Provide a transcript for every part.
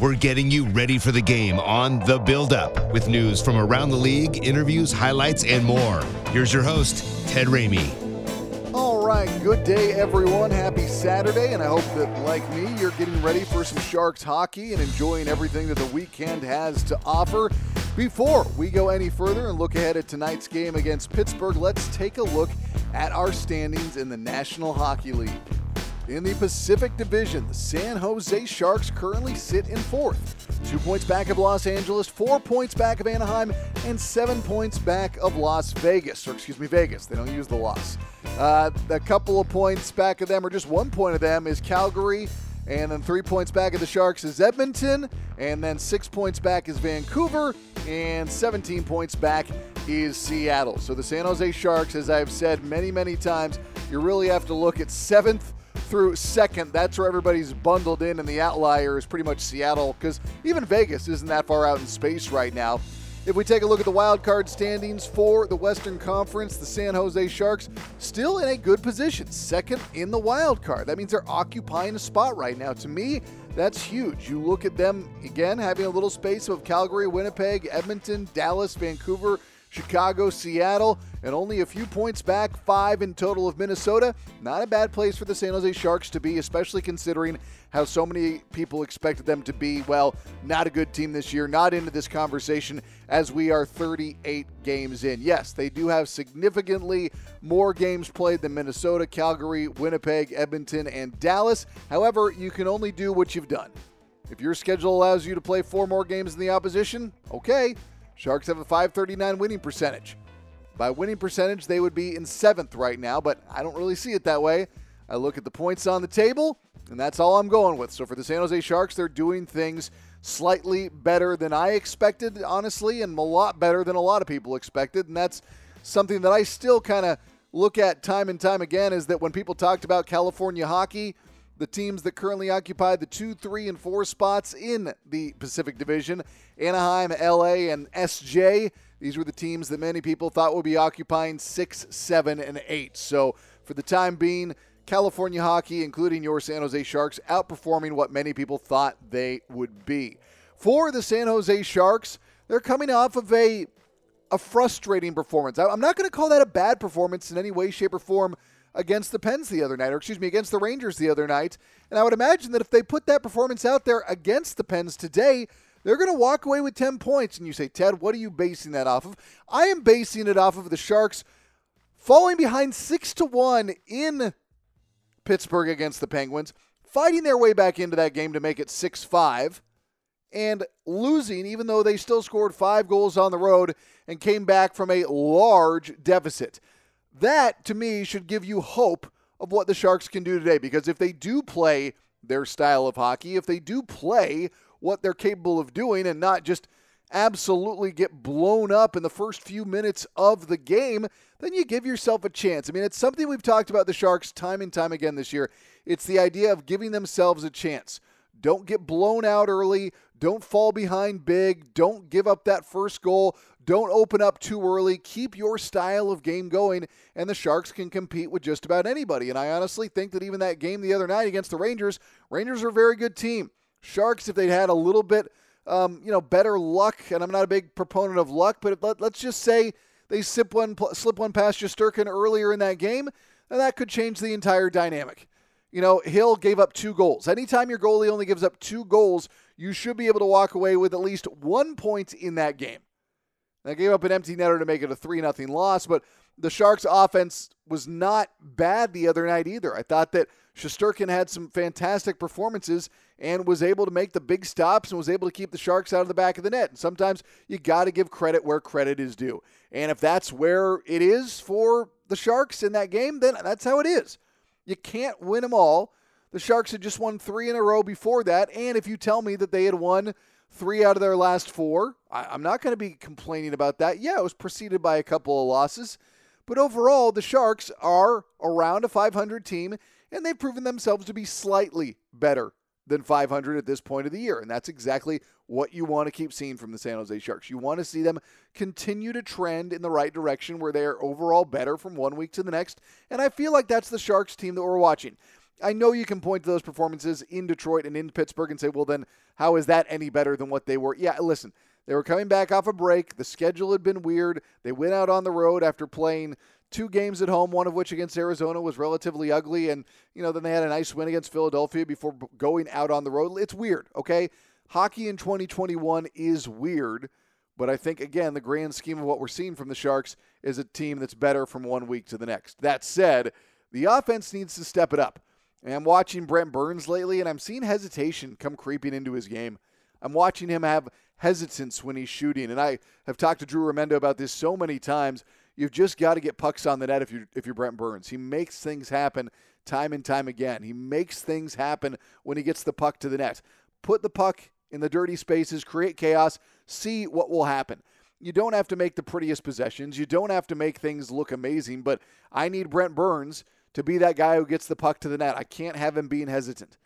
We're getting you ready for the game on The Build Up with news from around the league, interviews, highlights, and more. Here's your host, Ted Ramey. All right, good day, everyone. Happy Saturday, and I hope that, like me, you're getting ready for some Sharks hockey and enjoying everything that the weekend has to offer. Before we go any further and look ahead at tonight's game against Pittsburgh, let's take a look at our standings in the National Hockey League. In the Pacific Division, the San Jose Sharks currently sit in fourth. Two points back of Los Angeles, four points back of Anaheim, and seven points back of Las Vegas. Or, excuse me, Vegas. They don't use the loss. Uh, a couple of points back of them, or just one point of them, is Calgary. And then three points back of the Sharks is Edmonton. And then six points back is Vancouver. And 17 points back is Seattle. So the San Jose Sharks, as I've said many, many times, you really have to look at seventh through second. That's where everybody's bundled in, and the outlier is pretty much Seattle because even Vegas isn't that far out in space right now. If we take a look at the wild card standings for the Western Conference, the San Jose Sharks still in a good position, second in the wild card. That means they're occupying a spot right now. To me, that's huge. You look at them again having a little space of Calgary, Winnipeg, Edmonton, Dallas, Vancouver, Chicago, Seattle, and only a few points back, five in total of Minnesota. Not a bad place for the San Jose Sharks to be, especially considering how so many people expected them to be. Well, not a good team this year, not into this conversation as we are 38 games in. Yes, they do have significantly more games played than Minnesota, Calgary, Winnipeg, Edmonton, and Dallas. However, you can only do what you've done. If your schedule allows you to play four more games than the opposition, okay. Sharks have a 539 winning percentage. By winning percentage, they would be in seventh right now, but I don't really see it that way. I look at the points on the table, and that's all I'm going with. So for the San Jose Sharks, they're doing things slightly better than I expected, honestly, and a lot better than a lot of people expected. And that's something that I still kind of look at time and time again is that when people talked about California hockey, the teams that currently occupy the two, three, and four spots in the Pacific Division Anaheim, LA, and SJ. These were the teams that many people thought would be occupying six, seven, and eight. So for the time being, California hockey, including your San Jose Sharks, outperforming what many people thought they would be. For the San Jose Sharks, they're coming off of a a frustrating performance. I'm not going to call that a bad performance in any way, shape, or form against the Pens the other night, or excuse me, against the Rangers the other night. And I would imagine that if they put that performance out there against the Pens today, they're going to walk away with 10 points. And you say, Ted, what are you basing that off of? I am basing it off of the Sharks falling behind 6 to 1 in Pittsburgh against the Penguins, fighting their way back into that game to make it 6 5, and losing, even though they still scored five goals on the road and came back from a large deficit. That, to me, should give you hope of what the Sharks can do today because if they do play their style of hockey, if they do play what they're capable of doing and not just absolutely get blown up in the first few minutes of the game, then you give yourself a chance. I mean, it's something we've talked about the Sharks time and time again this year. It's the idea of giving themselves a chance. Don't get blown out early. Don't fall behind big. Don't give up that first goal. Don't open up too early. Keep your style of game going, and the Sharks can compete with just about anybody. And I honestly think that even that game the other night against the Rangers, Rangers are a very good team. Sharks, if they'd had a little bit, um, you know, better luck, and I'm not a big proponent of luck, but let, us just say they slip one, slip one past Shesterkin earlier in that game, and that could change the entire dynamic. You know, Hill gave up two goals. Anytime your goalie only gives up two goals, you should be able to walk away with at least one point in that game. They gave up an empty netter to make it a 3 0 loss, but the Sharks' offense was not bad the other night either. I thought that Shesterkin had some fantastic performances and was able to make the big stops and was able to keep the Sharks out of the back of the net. And sometimes you got to give credit where credit is due. And if that's where it is for the Sharks in that game, then that's how it is. You can't win them all. The Sharks had just won three in a row before that. And if you tell me that they had won three out of their last four, I, am not going to be complaining about that. Yeah, it was preceded by a couple of losses. But overall, the Sharks are around a 500 team, and they've proven themselves to be slightly better than 500 at this point of the year. And that's exactly what you want to keep seeing from the San Jose Sharks. You want to see them continue to trend in the right direction where they are overall better from one week to the next. And I feel like that's the Sharks team that we're watching. I know you can point to those performances in Detroit and in Pittsburgh and say, well, then how is that any better than what they were? Yeah, listen, they were coming back off a break. The schedule had been weird. They went out on the road after playing two games at home, one of which against Arizona was relatively ugly. And, you know, then they had a nice win against Philadelphia before going out on the road. It's weird, okay? Hockey in 2021 is weird. But I think, again, the grand scheme of what we're seeing from the Sharks is a team that's better from one week to the next. That said, the offense needs to step it up. And I'm watching Brent Burns lately, and I'm seeing hesitation come creeping into his game. I'm watching him have hesitance when he's shooting. And I have talked to Drew Remenda about this so many times. You've just got to get pucks on the net if you're, if you're Brent Burns. He makes things happen time and time again. He makes things happen when he gets the puck to the net. Put the puck in the dirty spaces, create chaos, see what will happen. You don't have to make the prettiest possessions. You don't have to make things look amazing, but I need Brent Burns to be that guy who gets the puck to the net. I can't have him being hesitant.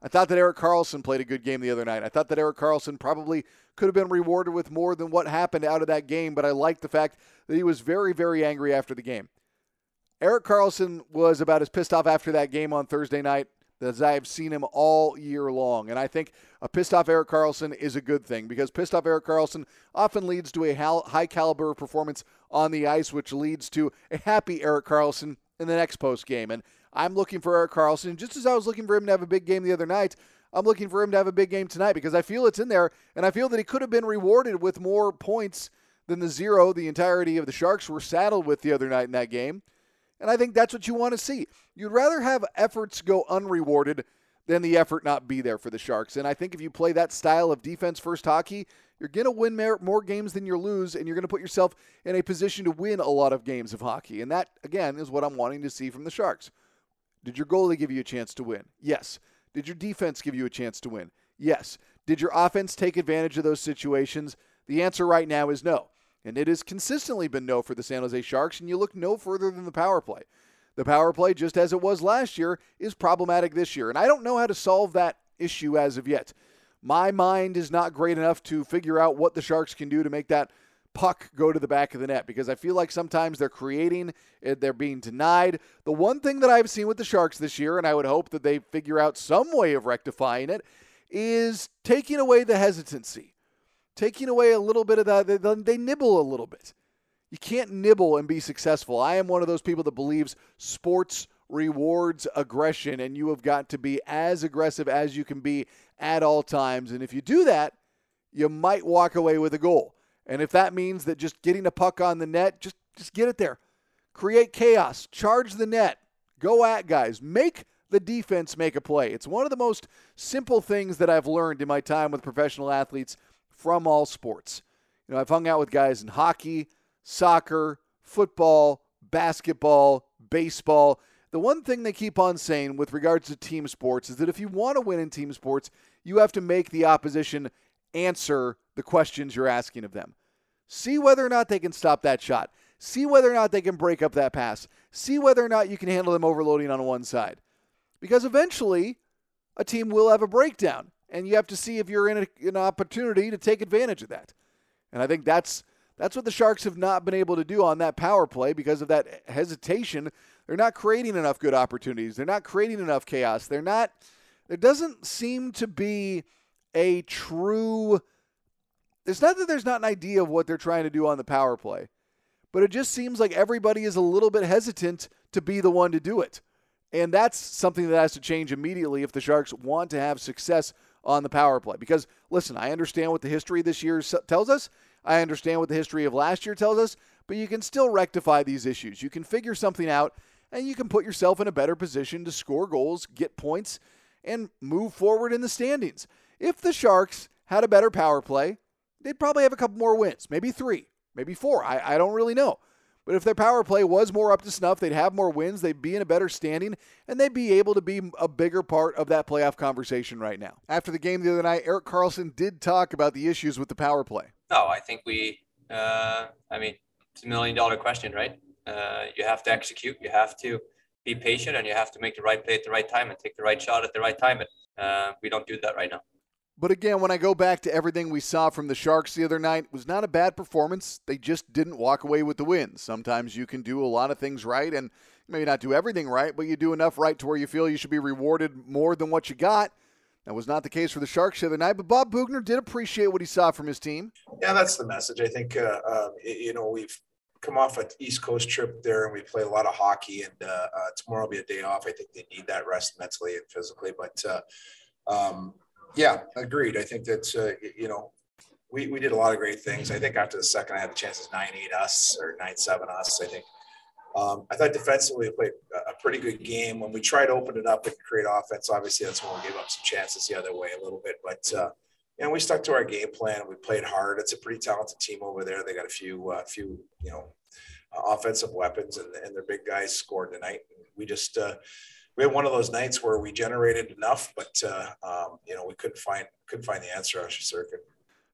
I thought that Erik Karlsson played a good game the other night. I thought that Erik Karlsson probably could have been rewarded with more than what happened out of that game, but I liked the fact that he was very, very angry after the game. Erik Karlsson was about as pissed off after that game on Thursday night as I have seen him all year long. And I think a pissed off Erik Karlsson is a good thing because pissed off Erik Karlsson often leads to a high caliber performance on the ice, which leads to a happy Erik Karlsson in the next post game. And I'm looking for Erik Karlsson, just as I was looking for him to have a big game the other night. I'm looking for him to have a big game tonight because I feel it's in there, and I feel that he could have been rewarded with more points than the zero the entirety of the Sharks were saddled with the other night in that game. And I think that's what you want to see. You'd rather have efforts go unrewarded than the effort not be there for the Sharks. And I think if you play that style of defense first hockey, you're going to win more games than you lose, and you're going to put yourself in a position to win a lot of games of hockey. And that, again, is what I'm wanting to see from the Sharks. Did your goalie give you a chance to win? Yes. Did your defense give you a chance to win? Yes. Did your offense take advantage of those situations? The answer right now is no. And it has consistently been no for the San Jose Sharks, and you look no further than the power play. The power play, just as it was last year, is problematic this year. And I don't know how to solve that issue as of yet. My mind is not great enough to figure out what the Sharks can do to make that puck go to the back of the net because I feel like sometimes they're creating, they're being denied. The one thing that I've seen with the Sharks this year, and I would hope that they figure out some way of rectifying it, is taking away the hesitancy, taking away a little bit of that. They, they nibble a little bit. You can't nibble and be successful. I am one of those people that believes sports rewards aggression, and you have got to be as aggressive as you can be at all times. And if you do that, you might walk away with a goal. And if that means that just getting a puck on the net, just just get it there. Create chaos, charge the net, go at guys, make the defense make a play. It's one of the most simple things that I've learned in my time with professional athletes from all sports. You know, I've hung out with guys in hockey, soccer, football, basketball, baseball. The one thing they keep on saying with regards to team sports is that if you want to win in team sports, you have to make the opposition answer the questions you're asking of them. See whether or not they can stop that shot. See whether or not they can break up that pass. See whether or not you can handle them overloading on one side. Because eventually, a team will have a breakdown, and you have to see if you're in a, an opportunity to take advantage of that. And I think that's that's what the Sharks have not been able to do on that power play because of that hesitation. They're not creating enough good opportunities. They're not creating enough chaos. They're not. There doesn't seem to be a true. It's not that there's not an idea of what they're trying to do on the power play, but it just seems like everybody is a little bit hesitant to be the one to do it. And that's something that has to change immediately if the Sharks want to have success on the power play. Because, listen, I understand what the history this year tells us. I understand what the history of last year tells us, but you can still rectify these issues. You can figure something out, and you can put yourself in a better position to score goals, get points, and move forward in the standings. If the Sharks had a better power play, they'd probably have a couple more wins, maybe three, maybe four. I, I don't really know. But if their power play was more up to snuff, they'd have more wins, they'd be in a better standing, and they'd be able to be a bigger part of that playoff conversation right now. After the game the other night, Erik Karlsson did talk about the issues with the power play. No, I think we, uh, I mean, it's a million dollar question, right? Uh, you have to execute, you have to be patient, and you have to make the right play at the right time and take the right shot at the right time. And uh, we don't do that right now. But again, when I go back to everything we saw from the Sharks the other night, was not a bad performance. They just didn't walk away with the win. Sometimes you can do a lot of things right and maybe not do everything right, but you do enough right to where you feel you should be rewarded more than what you got. That was not the case for the Sharks the other night, but Bob Boughner did appreciate what he saw from his team. Yeah, that's the message. I think, uh, uh, you know, we've come off an East Coast trip there and we play a lot of hockey, and uh, uh tomorrow will be a day off. I think they need that rest mentally and physically, but uh, um, yeah, agreed. I think that uh, you know we, we did a lot of great things. I think after the second, I had the chances nine eight us or nine seven us. I think um, I thought defensively we played a pretty good game. When we tried to open it up and create offense, obviously that's when we gave up some chances the other way a little bit. But uh, you know we stuck to our game plan. We played hard. It's a pretty talented team over there. They got a few uh, few you know offensive weapons, and, and their big guys scored tonight. We just uh, we had one of those nights where we generated enough, but uh, um, you know we couldn't find couldn't find the answer on circuit.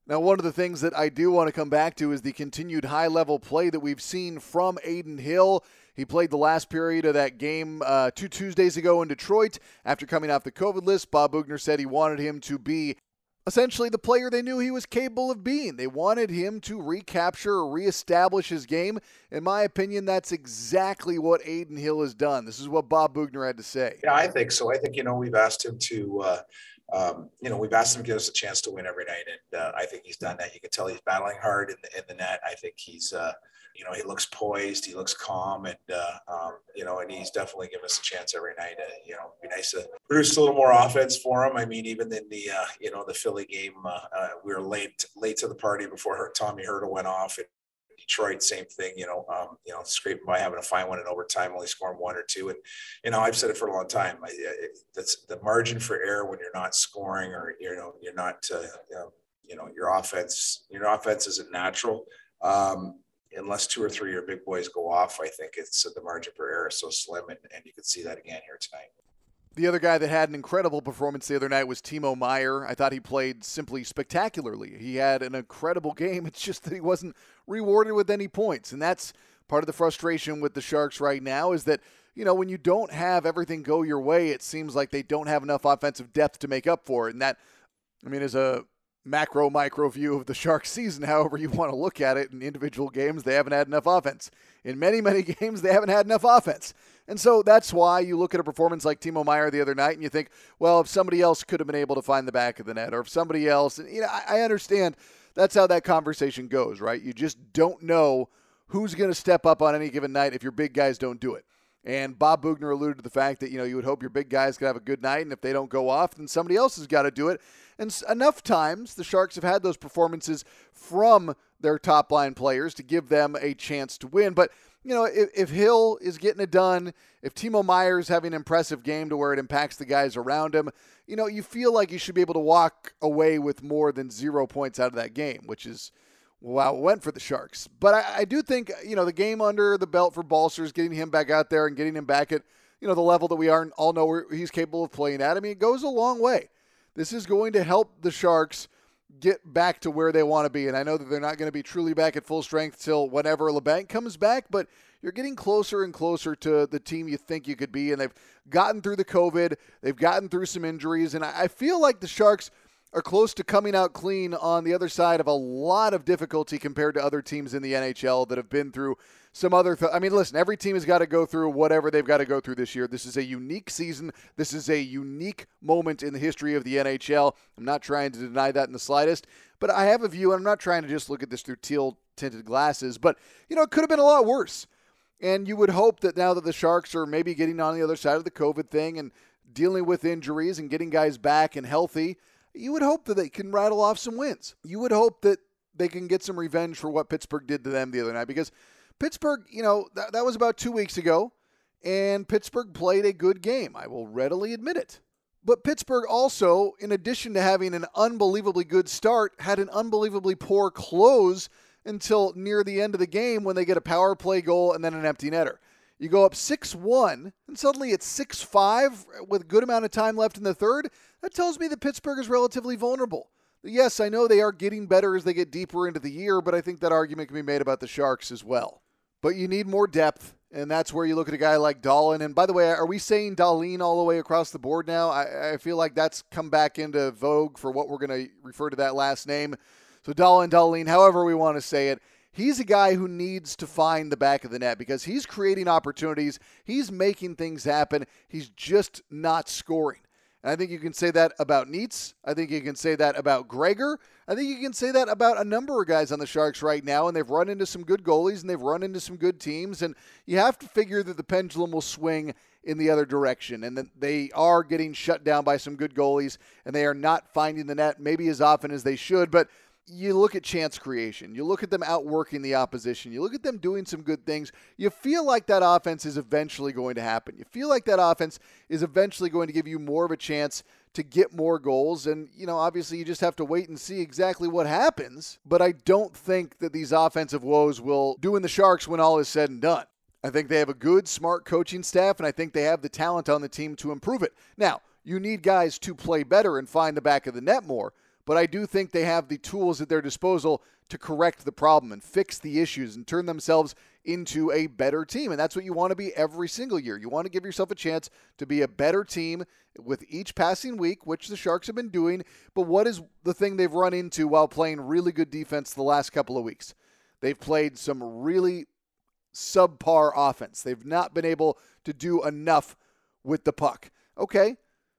Now, one of the things that I do want to come back to is the continued high level play that we've seen from Adin Hill. He played the last period of that game uh, two Tuesdays ago in Detroit after coming off the COVID list. Bob Boughner said he wanted him to be essentially the player they knew he was capable of being. They wanted him to recapture or reestablish his game. In my opinion, that's exactly what Adin Hill has done. This is what Bob Boughner had to say. Yeah, I think so. I think, you know, we've asked him to, uh, um, you know, we've asked him to give us a chance to win every night. And uh, I think he's done that. You can tell he's battling hard in the, in the net. I think he's, uh, you know, he looks poised, he looks calm, and uh, um, you know, and he's definitely given us a chance every night. Uh, you know, be nice to produce a little more offense for him. I mean, even in the uh, you know the Philly game, uh, uh, we were late late to the party before Tommy Hertl went off. And Detroit, same thing. You know, um, you know, scraping by having a fine one in overtime, only scoring one or two. And you know, I've said it for a long time. I, it, that's the margin for error when you're not scoring or you know you're not uh, know, you know your offense your offense isn't natural. Um, unless two or three of your big boys go off, I think it's uh, the margin for error is so slim, and, and you can see that again here tonight. The other guy that had an incredible performance the other night was Timo Meier. I thought he played simply spectacularly. He had an incredible game. It's just that he wasn't rewarded with any points, and that's part of the frustration with the Sharks right now. Is that you know when you don't have everything go your way, it seems like they don't have enough offensive depth to make up for it, and that. I mean, as a macro micro view of the Sharks season, however you want to look at it. In individual games, they haven't had enough offense. In many, many games, they haven't had enough offense. And so that's why you look at a performance like Timo Meier the other night and you think, well, if somebody else could have been able to find the back of the net, or if somebody else, you know, I, I understand that's how that conversation goes, right? You just don't know who's going to step up on any given night if your big guys don't do it. And Bob Boughner alluded to the fact that, you know, you would hope your big guys could have a good night, and if they don't go off, then somebody else has got to do it. And enough times the Sharks have had those performances from their top line players to give them a chance to win. But, you know, if, if Hill is getting it done, if Timo Meier is having an impressive game to where it impacts the guys around him, you know, you feel like you should be able to walk away with more than zero points out of that game, which is – wow, went for the Sharks. But I, I, do think, uh, you know, the game under the belt for Balcers, getting him back out there and getting him back at, you know, the level that we are all know he's capable of playing at. I mean, it goes a long way. This is going to help the Sharks get back to where they want to be. And I know that they're not going to be truly back at full strength till whenever Labanc comes back, but you're getting closer and closer to the team you think you could be. And they've gotten through the COVID, they've gotten through some injuries. And I feel like the Sharks – are close to coming out clean on the other side of a lot of difficulty compared to other teams in the NHL that have been through some other. Th- I mean, listen, every team has got to go through whatever they've got to go through this year. This is a unique season. This is a unique moment in the history of the NHL. I'm not trying to deny that in the slightest, but I have a view, and I'm not trying to just look at this through teal tinted glasses, but, you know, it could have been a lot worse. And you would hope that now that the Sharks are maybe getting on the other side of the COVID thing and dealing with injuries and getting guys back and healthy – you would hope that they can rattle off some wins. You would hope that they can get some revenge for what Pittsburgh did to them the other night because Pittsburgh, you know, that, that was about two weeks ago, and Pittsburgh played a good game. I will readily admit it. But Pittsburgh also, in addition to having an unbelievably good start, had an unbelievably poor close until near the end of the game when they get a power play goal and then an empty netter. You go up 6 1, and suddenly it's 6 5 with a good amount of time left in the third. That tells me that Pittsburgh is relatively vulnerable. Yes, I know they are getting better as they get deeper into the year, but I think that argument can be made about the Sharks as well. But you need more depth, and that's where you look at a guy like Dahlen. And by the way, are we saying Dahlin all the way across the board now? I, I feel like that's come back into vogue for what we're going to refer to that last name. So Dahlin, Dahlin, however we want to say it. He's a guy who needs to find the back of the net because he's creating opportunities. He's making things happen. He's just not scoring. And I think you can say that about Neitz. I think you can say that about Gregor. I think you can say that about a number of guys on the Sharks right now. And they've run into some good goalies and they've run into some good teams. And you have to figure that the pendulum will swing in the other direction and that they are getting shut down by some good goalies and they are not finding the net maybe as often as they should. But you look at chance creation, you look at them outworking the opposition, you look at them doing some good things, you feel like that offense is eventually going to happen. You feel like that offense is eventually going to give you more of a chance to get more goals. And, you know, obviously you just have to wait and see exactly what happens. But I don't think that these offensive woes will do in the Sharks when all is said and done. I think they have a good, smart coaching staff, and I think they have the talent on the team to improve it. Now, you need guys to play better and find the back of the net more but I do think they have the tools at their disposal to correct the problem and fix the issues and turn themselves into a better team. And that's what you want to be every single year. You want to give yourself a chance to be a better team with each passing week, which the Sharks have been doing. But what is the thing they've run into while playing really good defense the last couple of weeks? They've played some really subpar offense. They've not been able to do enough with the puck. Okay,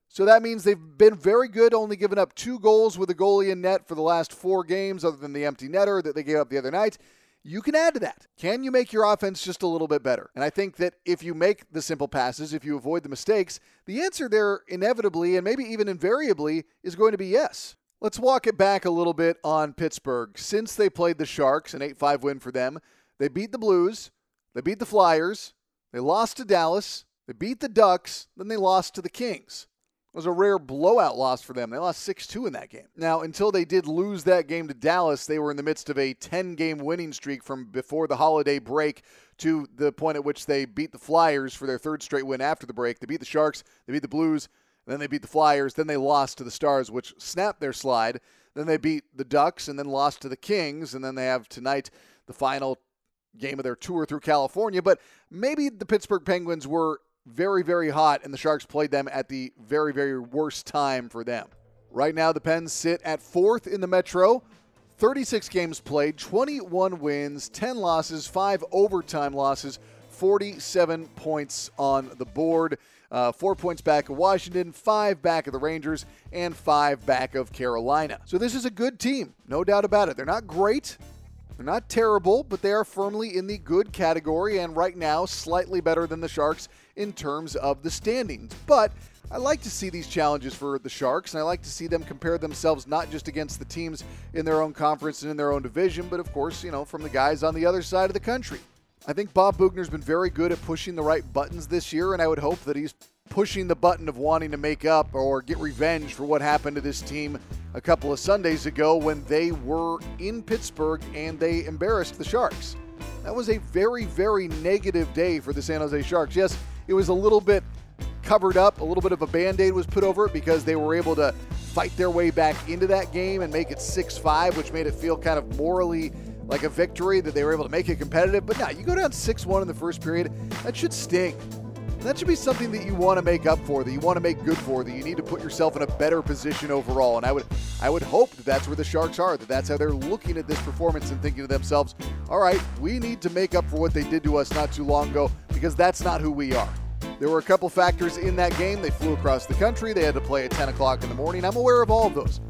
so that means they've been very good, only giving up two goals with a goalie in net for the last four games, other than the empty netter that they gave up the other night. You can add to that. Can you make your offense just a little bit better? And I think that if you make the simple passes, if you avoid the mistakes, the answer there inevitably and maybe even invariably is going to be yes. Let's walk it back a little bit on Pittsburgh. Since they played the Sharks, an 8 5 win for them, they beat the Blues, they beat the Flyers, they lost to Dallas, they beat the Ducks, then they lost to the Kings was a rare blowout loss for them. They lost 6 2 in that game. Now, until they did lose that game to Dallas, they were in the midst of a 10 game winning streak from before the holiday break to the point at which they beat the Flyers for their third straight win after the break. They beat the Sharks, they beat the Blues, then they beat the Flyers, then they lost to the Stars, which snapped their slide. Then they beat the Ducks and then lost to the Kings, and then they have tonight the final game of their tour through California. But maybe the Pittsburgh Penguins were very, very hot, and the Sharks played them at the very, very worst time for them. Right now, the Pens sit at fourth in the Metro. 36 games played, 21 wins, 10 losses, 5 overtime losses, 47 points on the board. Uh, four points back of Washington, five back of the Rangers, and five back of Carolina. So this is a good team, no doubt about it. They're not great, they're not terrible, but they are firmly in the good category and right now slightly better than the Sharks in terms of the standings. But I like to see these challenges for the Sharks, and I like to see them compare themselves not just against the teams in their own conference and in their own division, but of course, you know, from the guys on the other side of the country. I think Bob Boughner's been very good at pushing the right buttons this year, and I would hope that he's pushing the button of wanting to make up or get revenge for what happened to this team a couple of Sundays ago when they were in Pittsburgh and they embarrassed the Sharks. That was a very, very negative day for the San Jose Sharks. Yes, it was a little bit covered up, a little bit of a band aid was put over it because they were able to fight their way back into that game and make it 6 5, which made it feel kind of morally like a victory that they were able to make it competitive. But now, you go down 6 1 in the first period, that should sting. That should be something that you want to make up for, that you want to make good for, that you need to put yourself in a better position overall. And I would, I would hope that that's where the Sharks are, that that's how they're looking at this performance and thinking to themselves, all right, we need to make up for what they did to us not too long ago because that's not who we are. There were a couple factors in that game. They flew across the country. They had to play at 10 o'clock in the morning. I'm aware of all of those.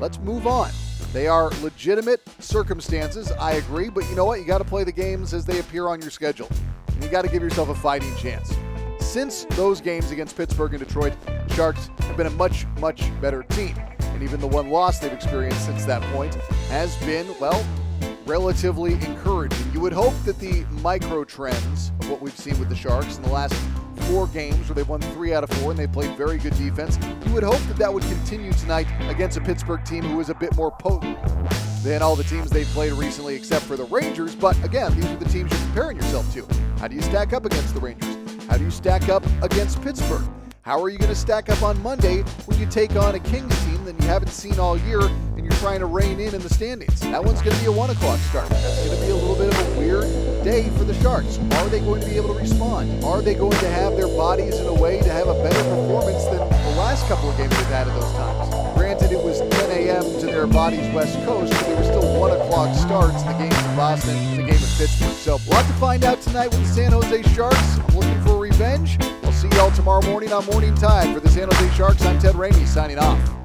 Let's move on. They are legitimate circumstances, I agree, but you know what? You got to play the games as they appear on your schedule. And you got to give yourself a fighting chance. Since those games against Pittsburgh and Detroit, Sharks have been a much, much better team. And even the one loss they've experienced since that point has been, well, relatively encouraging. You would hope that the micro trends of what we've seen with the Sharks in the last four games where they've won three out of four and they played very good defense, you would hope that that would continue tonight against a Pittsburgh team who is a bit more potent than all the teams they've played recently, except for the Rangers. But again, these are the teams you're comparing yourself to. How do you stack up against the Rangers? How do you stack up against Pittsburgh? How are you going to stack up on Monday when you take on a Kings team that you haven't seen all year and you're trying to rein in in the standings? That one's going to be a 1 o'clock start. That's going to be a little bit of a weird day for the Sharks. Are they going to be able to respond? Are they going to have their bodies in a way to have a better performance than the last couple of games they've had at those times? Granted, it was 10 a.m. to their bodies West Coast, but they were still 1 o'clock starts in the games in Boston the game in Pittsburgh. So, a lot to find out tonight with the San Jose Sharks. I'm looking revenge see y'all tomorrow morning on Morning Tide. For the San Jose Sharks, I'm Ted Ramey signing off.